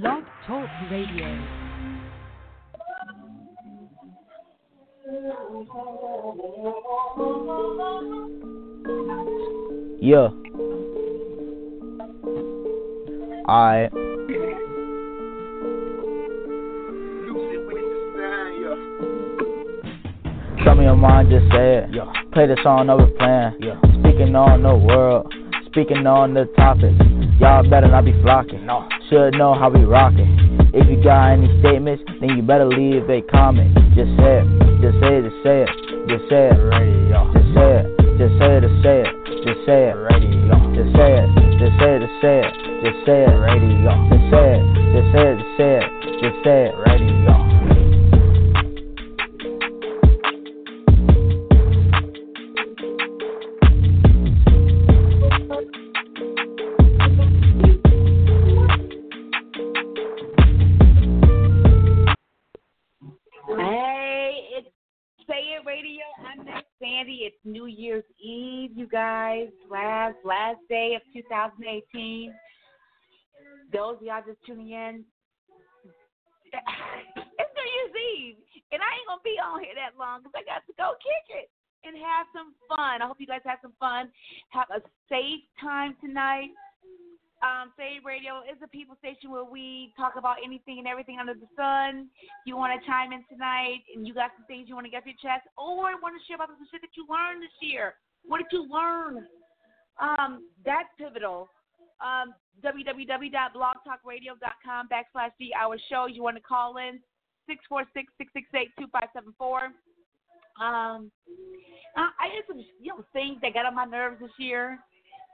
Blog Talk Radio. Yeah. Alright. Tell me your mind, just say it. Yeah. Play the song over plan. Yeah. Speaking on the world, speaking on the topic. Y'all better not be flocking. No. Should know how we rockin'. If you got any statements, then you better leave a comment. Just say it, just say it, just say it, just say it. Just say it, just say it, just say it, just say it. Just say it, just say it, just say it, just say it. Just say it, just say it, just say it, just say it. It's 2018. Those of y'all just tuning in, it's New Year's Eve, and I ain't gonna be on here that long because I got to go kick it and have some fun. I hope you guys have some fun. Have a safe time tonight. Um, Say Radio is a people station where we talk about anything and everything under the sun. If you want to chime in tonight and you got some things you want to get off your chest or want to share about some shit that you learned this year, what did you learn? Um, that's pivotal. Um, www.blogtalkradio.com backslash the hour show. You want to call in 646 668 2574. Um, I had some you know things that got on my nerves this year,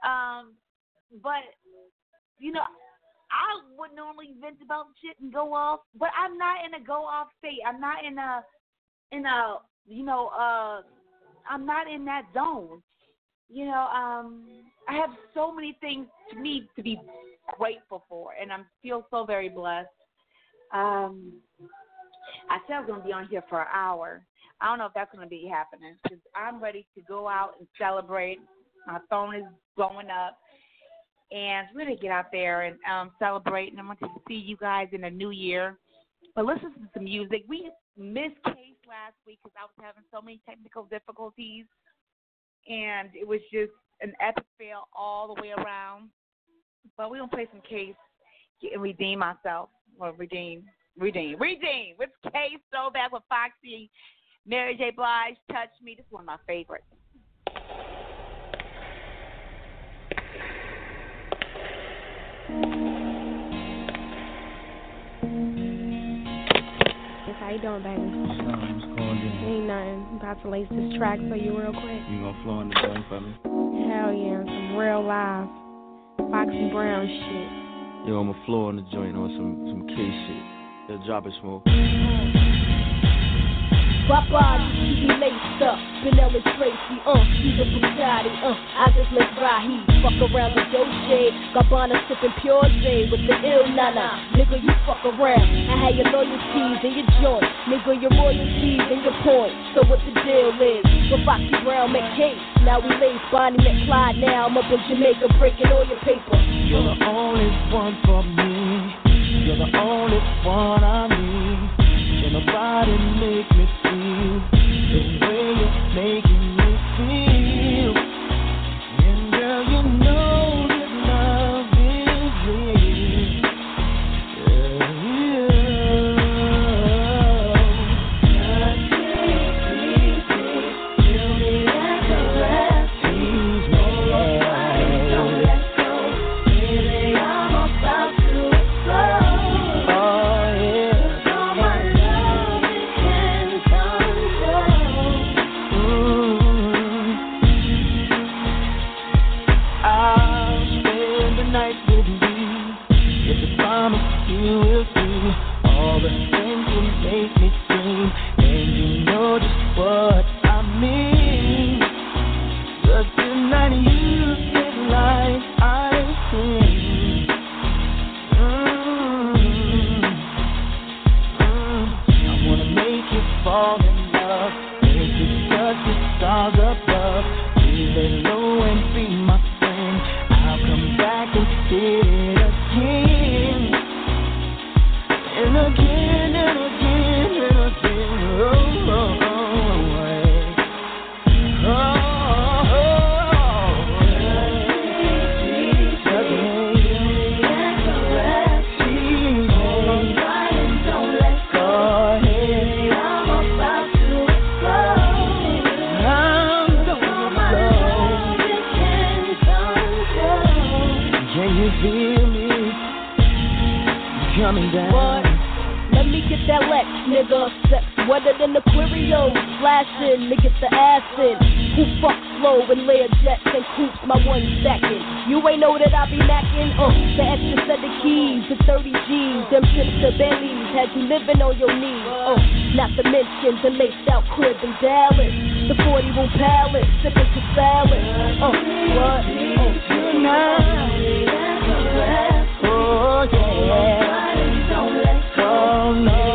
um, but you know, I would normally vent about shit and go off, but I'm not in a go off state. I'm not in a in a you know, uh I'm not in that zone. You know, um I have so many things to me to be grateful for and I feel so very blessed. Um I said I was gonna be on here for an hour. I don't know if that's gonna be happening because I'm ready to go out and celebrate. My phone is blowing up and really get out there and um, celebrate. And I want to see you guys in the new year. But listen to some music. We missed Case last week because I was having so many technical difficulties, and it was just an epic fail all the way around. But we're gonna play some Case and redeem myself. Well, redeem, redeem, redeem. With Case Throwback with Foxy, Mary J. Blige, Touch Me. This is one of my favorites. How you doing, baby? Ain't nothing. I'm about to lace this track for you real quick. You gonna flow in the joint for me? Hell yeah, some real live Foxy Brown shit. Yo, I'ma flow on the joint on some some K shit. Yo, drop it, smoke. Uh-huh. My body, she be laced up. Vanilla Tracy, uh, she's a Bugatti, uh. I just let Rahi fuck around the Dolce. Gabbana sipping pure J with the ill nana. Nigga, you fuck around. I had your loyalties and your joint. Nigga, your royalties and your point. So what the deal is? With Foxy Brown McCase. Now we lace Bonnie McClyde. Now I'm up in Jamaica breaking all your paper. You're the only one for me. You're the only one I need. Nobody make me feel the way you're making the things you make me coming down. What? Let me get that Lex, nigga. Sex wetter than Aquario. Flashing, nigga, the acid. Who fuck slow and layer jets and coops my one second. You ain't know that I be macking. Uh, the extra set of keys, the 30 G's, them trips to Bentleys. Had you living on your knees. Uh, not to mention the laced out crib in Dallas. The 40 room palace, sipping to salad. Uh, what? Uh, Oh, yeah. No.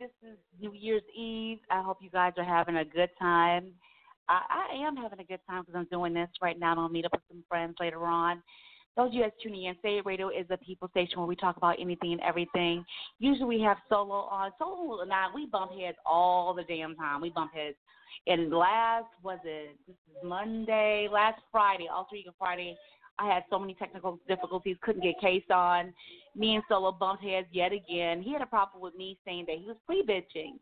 This is New Year's Eve. I hope you guys are having a good time. I, I am having a good time because I'm doing this right now. I'll meet up with some friends later on. Those of you guys tuning in, Say It Radio is a people station where we talk about anything and everything. Usually we have solo on. Solo and I, we bump heads all the damn time. We bump heads. And last, was it, this is Monday, last Friday, all three Friday, I had so many technical difficulties, couldn't get Case on. Me and Solo bumped heads yet again. He had a problem with me saying that he was pre bitching.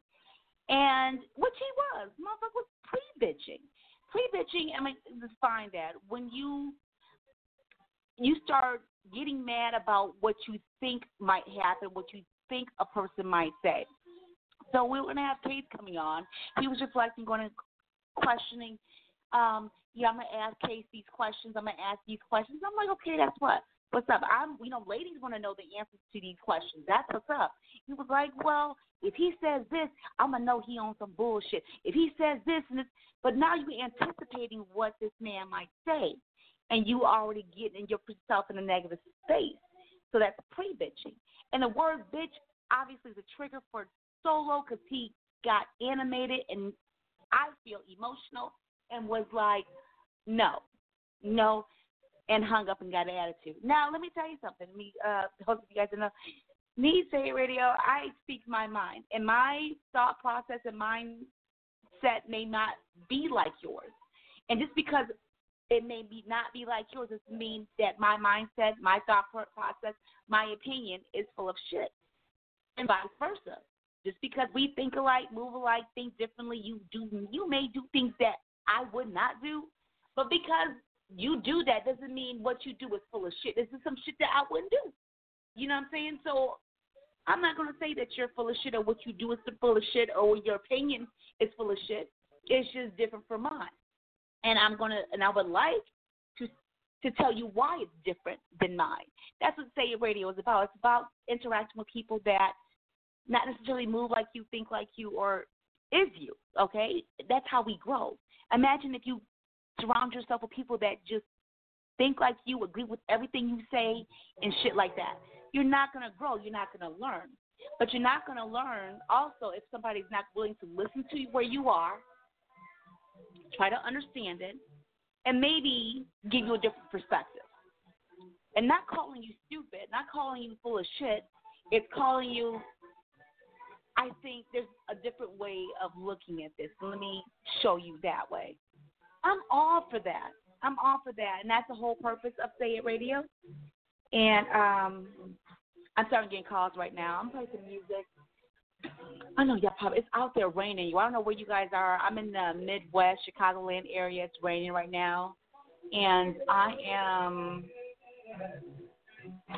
And which he was. Motherfucker was pre bitching. Pre bitching, I mean find that when you you start getting mad about what you think might happen, what you think a person might say. So we we're gonna have Case coming on. He was reflecting, going to questioning um, yeah, I'm gonna ask Case these questions. I'm gonna ask these questions. I'm like, okay, that's what. What's up? I'm, you know, ladies want to know the answers to these questions. That's what's up. He was like, well, if he says this, I'm gonna know he on some bullshit. If he says this and this, but now you're anticipating what this man might say, and you already getting yourself in a negative space. So that's pre bitching. And the word bitch obviously is a trigger for Solo because he got animated and I feel emotional and was like, no, no, and hung up and got an attitude. Now, let me tell you something. Me, uh, hope you guys know. Me, say radio, I speak my mind, and my thought process and mindset may not be like yours. And just because it may be not be like yours, doesn't mean that my mindset, my thought process, my opinion is full of shit, and vice versa. Just because we think alike, move alike, think differently, you do you may do things that I would not do, but because you do that doesn't mean what you do is full of shit. This is some shit that I wouldn't do. You know what I'm saying? So I'm not gonna say that you're full of shit or what you do is full of shit or your opinion is full of shit. It's just different from mine. And I'm gonna and I would like to to tell you why it's different than mine. That's what Say Radio is about. It's about interacting with people that not necessarily move like you, think like you, or is you. Okay, that's how we grow. Imagine if you surround yourself with people that just think like you, agree with everything you say, and shit like that. You're not gonna grow. You're not gonna learn. But you're not gonna learn also if somebody's not willing to listen to you where you are, try to understand it, and maybe give you a different perspective. And not calling you stupid, not calling you full of shit. It's calling you I think there's a different way of looking at this. Let me show you that way. I'm all for that. I'm all for that, and that's the whole purpose of Say It Radio. And um, I'm starting getting calls right now. I'm playing some music. I know y'all probably it's out there raining. I don't know where you guys are. I'm in the Midwest, Chicagoland area. It's raining right now, and I am.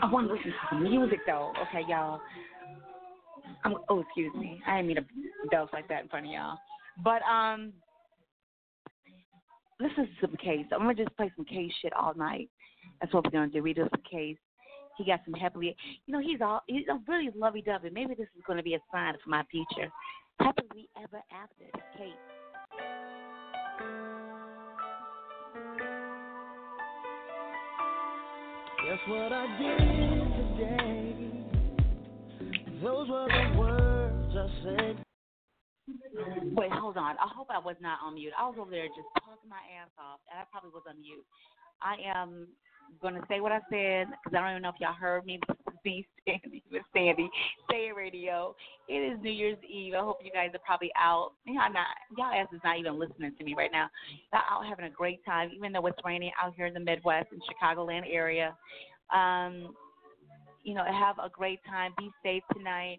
I want to listen to some music though. Okay, y'all. I'm, oh, excuse me. I didn't mean to belch like that in front of y'all. But um, listen to some Case. I'm gonna just play some Case shit all night. That's what we're gonna do. We do some case. He got some happily, you know, he's all he's a really lovey-dovey. Maybe this is going to be a sign for my future. Happily ever after, Case. Guess what I did today? Those were the words I said. Wait, hold on. I hope I was not on mute. I was over there just my ass off, and I probably was on mute. I am to say what I said because I don't even know if y'all heard me. Me, Sandy, with Sandy, Say It Radio. It is New Year's Eve. I hope you guys are probably out. Y'all not, y'all ass is not even listening to me right now. Y'all out having a great time, even though it's raining out here in the Midwest and Chicagoland area. Um, you know, have a great time. Be safe tonight.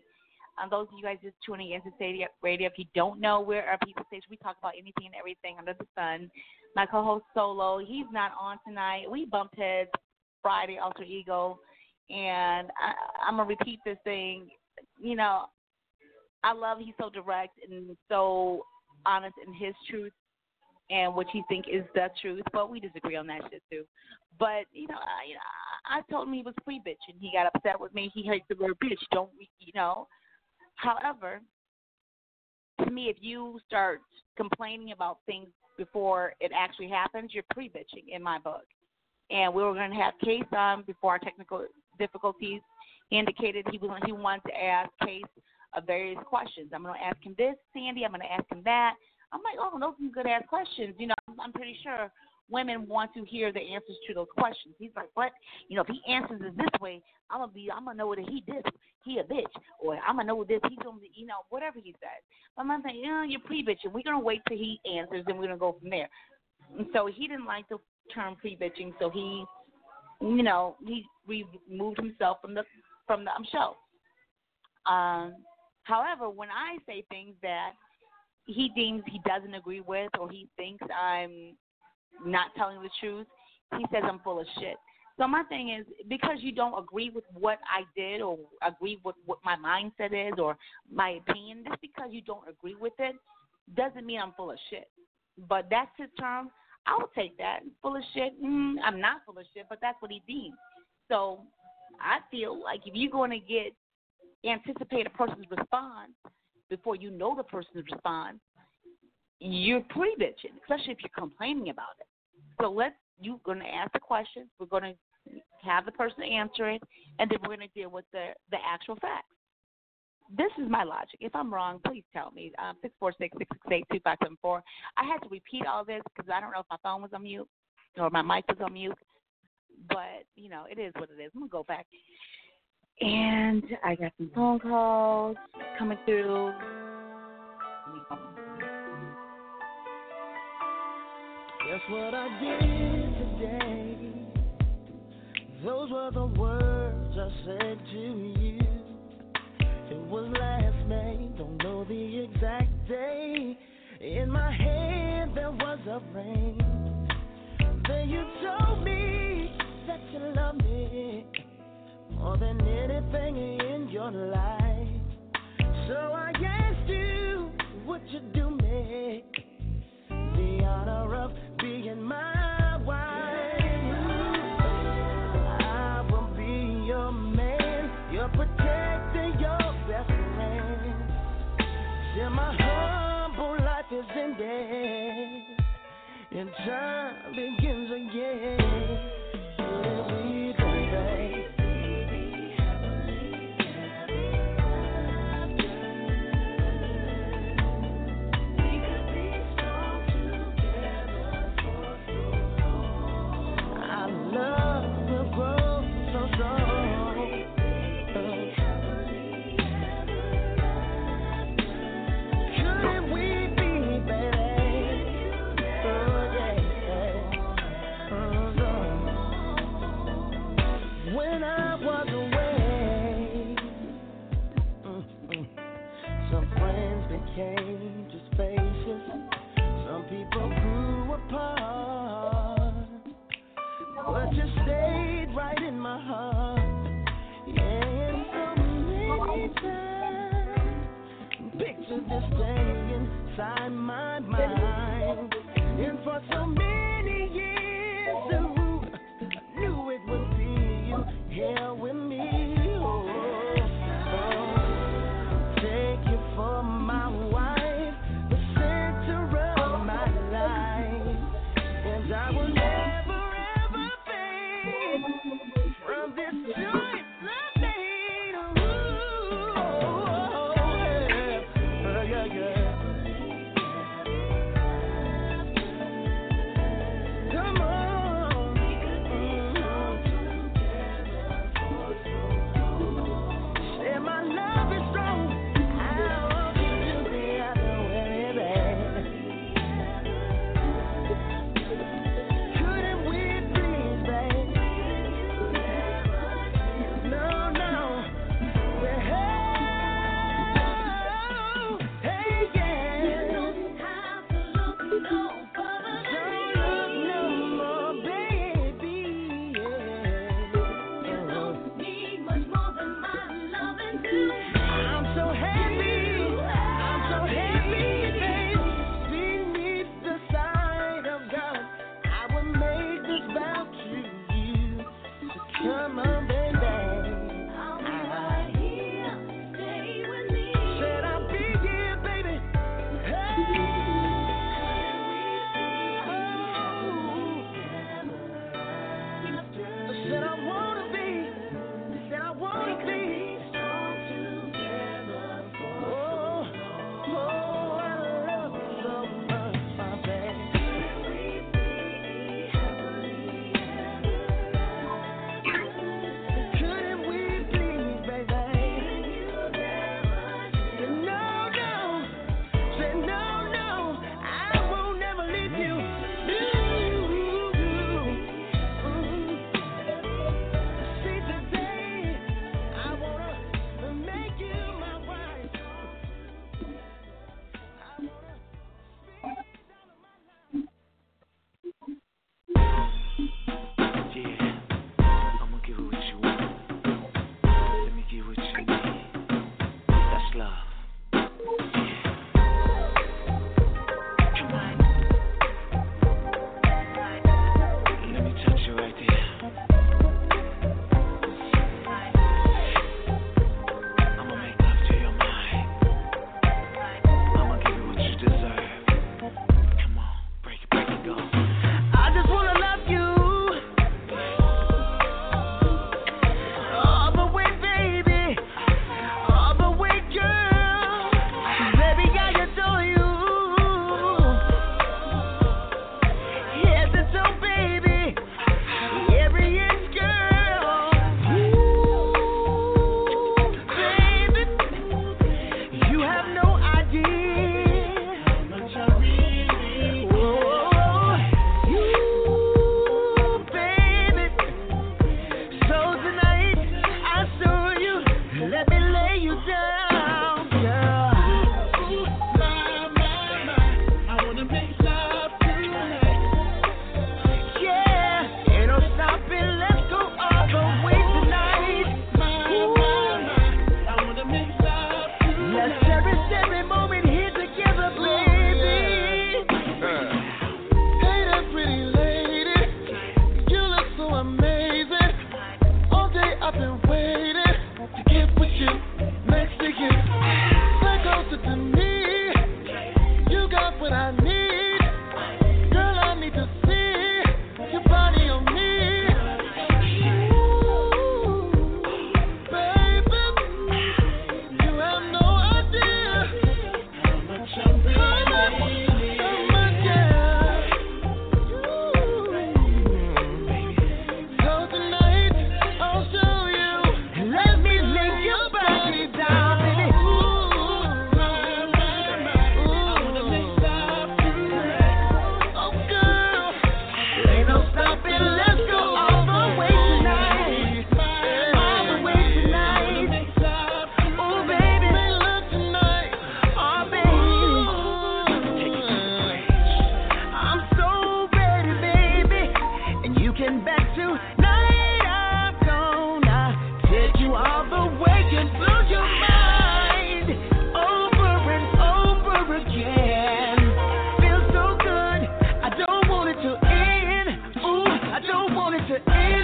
Um, those of you guys just tuning in to Say It Radio, if you don't know where our people station, we talk about anything and everything under the sun. My co-host Solo, he's not on tonight. We bumped heads Friday, Alter Ego, and I, I'm gonna repeat this thing. You know, I love he's so direct and so honest in his truth and what he think is the truth, but we disagree on that shit too. But you know, I, you know, I told him he was free bitch, and he got upset with me. He hates the word bitch. Don't you know? However, to me, if you start complaining about things before it actually happens, you're pre bitching in my book. And we were going to have Case on before our technical difficulties. He indicated he was he wanted to ask Case of various questions. I'm going to ask him this, Sandy. I'm going to ask him that. I'm like, oh, those are good ass questions. You know, I'm pretty sure women want to hear the answers to those questions. He's like, what? You know, if he answers it this way, I'm gonna be, I'm gonna know that he this, he a bitch, or I'm gonna know this, he's gonna, you know, whatever he says. But I'm saying, you know, you're pre bitching. We're gonna wait till he answers, and we're gonna go from there. And so he didn't like the term pre bitching, so he, you know, he removed himself from the from the um, show. Um, however, when I say things that he deems he doesn't agree with, or he thinks I'm not telling the truth, he says I'm full of shit. So my thing is because you don't agree with what I did or agree with what my mindset is or my opinion, just because you don't agree with it doesn't mean I'm full of shit. But that's his term. I'll take that. Full of shit. Mm, I'm not full of shit, but that's what he deems. So I feel like if you're going to get anticipate a person's response before you know the person's response, you're pre bitching, especially if you're complaining about it. So let's you're going to ask the questions. We're going to have the person answer it, and then we're going to deal with the the actual facts. This is my logic. If I'm wrong, please tell me. Um, six four six six six eight two five seven four. I had to repeat all this because I don't know if my phone was on mute or my mic was on mute. But you know, it is what it is. I'm gonna go back, and I got some phone calls coming through. Guess what I did today? Those were the words I said to you. It was last May, don't know the exact day. In my head there was a ring. Then you told me that you love me more than anything in your life. So I asked you, would you do me the honor of being my wife. I will be your man, your best friend. Till my humble life is ended, in time became just faces. Some people grew apart, but you stayed right in my heart. Yeah, so many times, picture this day inside my mind, and for so many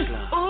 more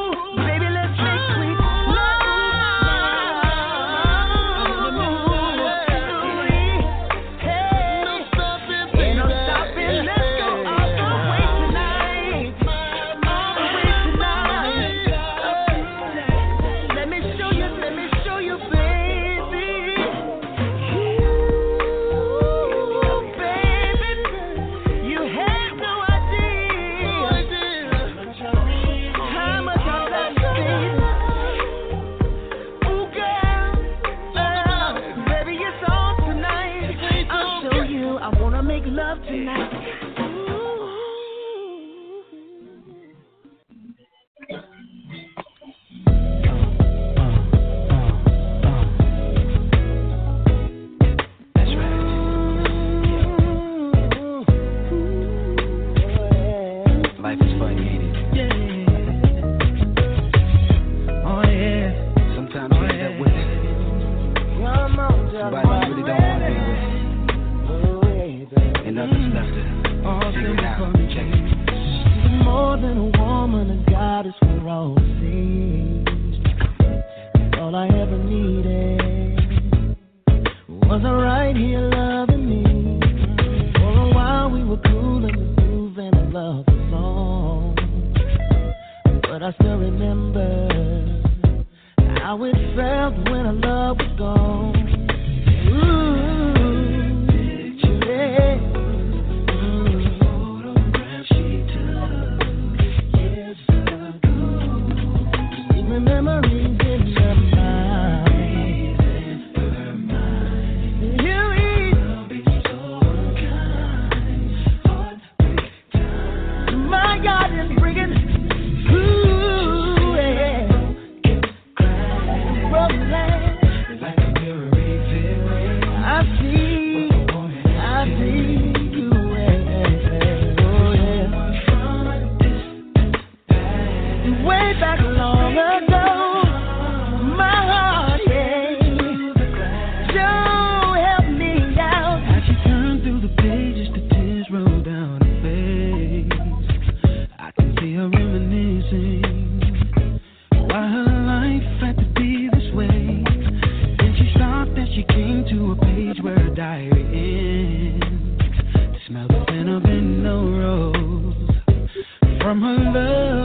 from her lover,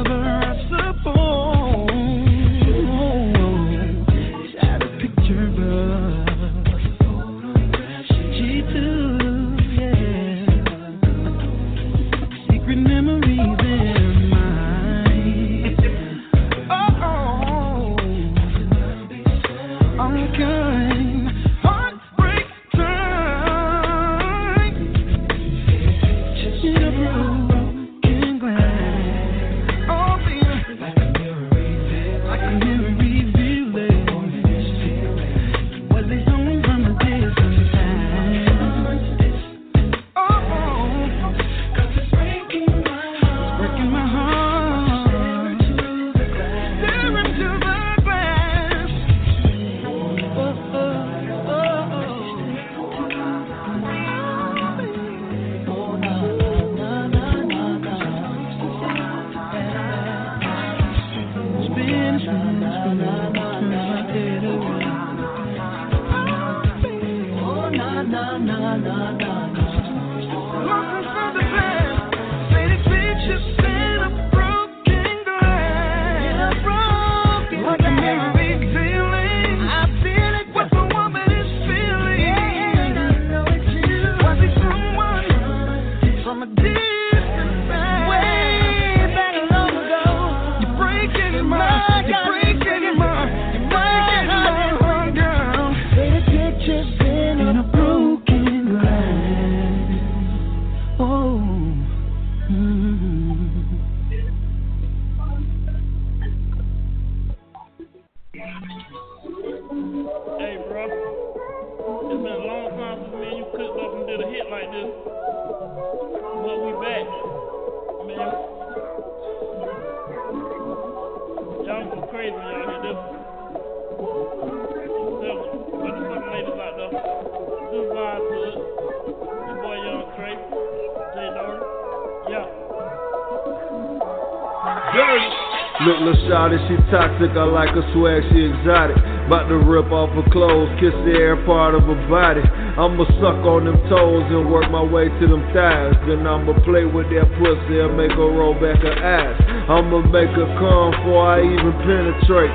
toxic. I like her swag, she exotic. Bout to rip off her clothes, kiss every part of her body. I'ma suck on them toes and work my way to them thighs. Then I'ma play with that pussy and make her roll back her ass. I'ma make her come before I even penetrate.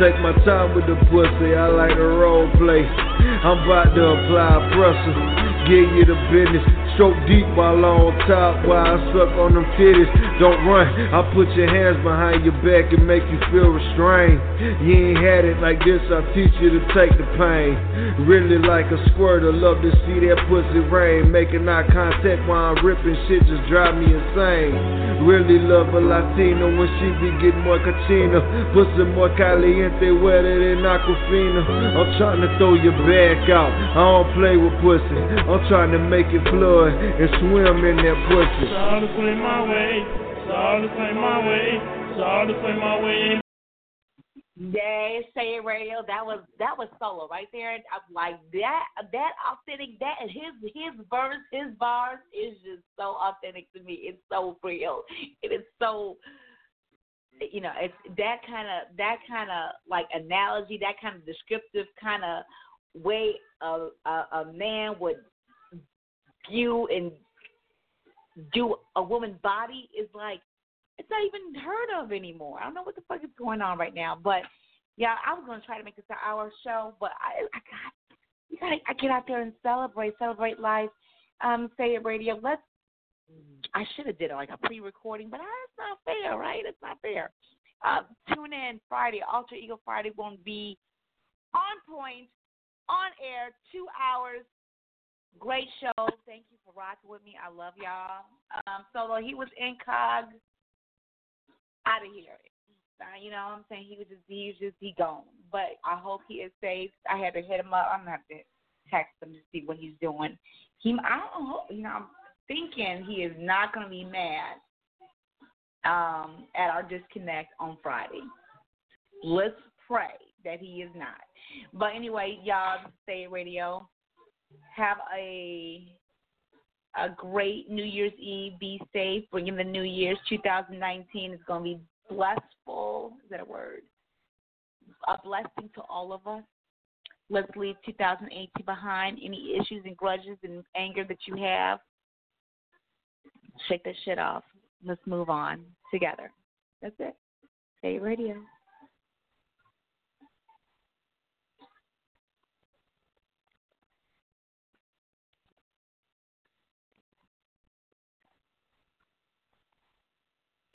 Take my time with the pussy, I like the role play. I'm about to apply pressure, give you the business. Stroke deep while on top, while I suck on them titties. Don't run, I put your hands behind your back and make you feel restrained. You ain't had it like this, I'll teach you to take the pain. Really like a squirter, love to see that pussy rain. Making eye contact while I'm ripping shit just drive me insane. Really love a Latina when she be getting more cochina. Pussy more caliente, wetter than Aquafina. I'm trying to throw your back out. I don't play with pussy. I'm trying to make it flood and swim in that pussy. It's all the same my way. It's all the same my way. It's all the same my way. Yeah, say it radio. That was that was solo right there. I'm like that that authentic. That his his verse, his bars is just so authentic to me. It's so real. It is so you know it's that kind of that kind of like analogy, that kind of descriptive kind of way a, a a man would view and do a woman's body is like it's not even heard of anymore. I don't know what the fuck is going on right now, but yeah, I was gonna try to make this an hour show, but I I got you gotta I get out there and celebrate, celebrate life. Um, say it radio. Let's I should have did it like a pre-recording, but that's not fair, right? It's not fair. Uh, tune in Friday. Alter Ego Friday won't be on point, on air, two hours. Great show. Thank you for rocking with me. I love y'all. Um, Solo, he was incog out of here. Uh, you know what I'm saying? He was just he was just he gone. But I hope he is safe. I had to hit him up. I'm gonna have to text him to see what he's doing. He I don't hope you know I'm thinking he is not gonna be mad um at our disconnect on Friday. Let's pray that he is not. But anyway, y'all stay radio. Have a a great New Year's Eve. Be safe. Bring in the New Year's 2019 It's going to be blessful. Is that a word? A blessing to all of us. Let's leave 2018 behind. Any issues and grudges and anger that you have, shake that shit off. Let's move on together. That's it. Stay radio.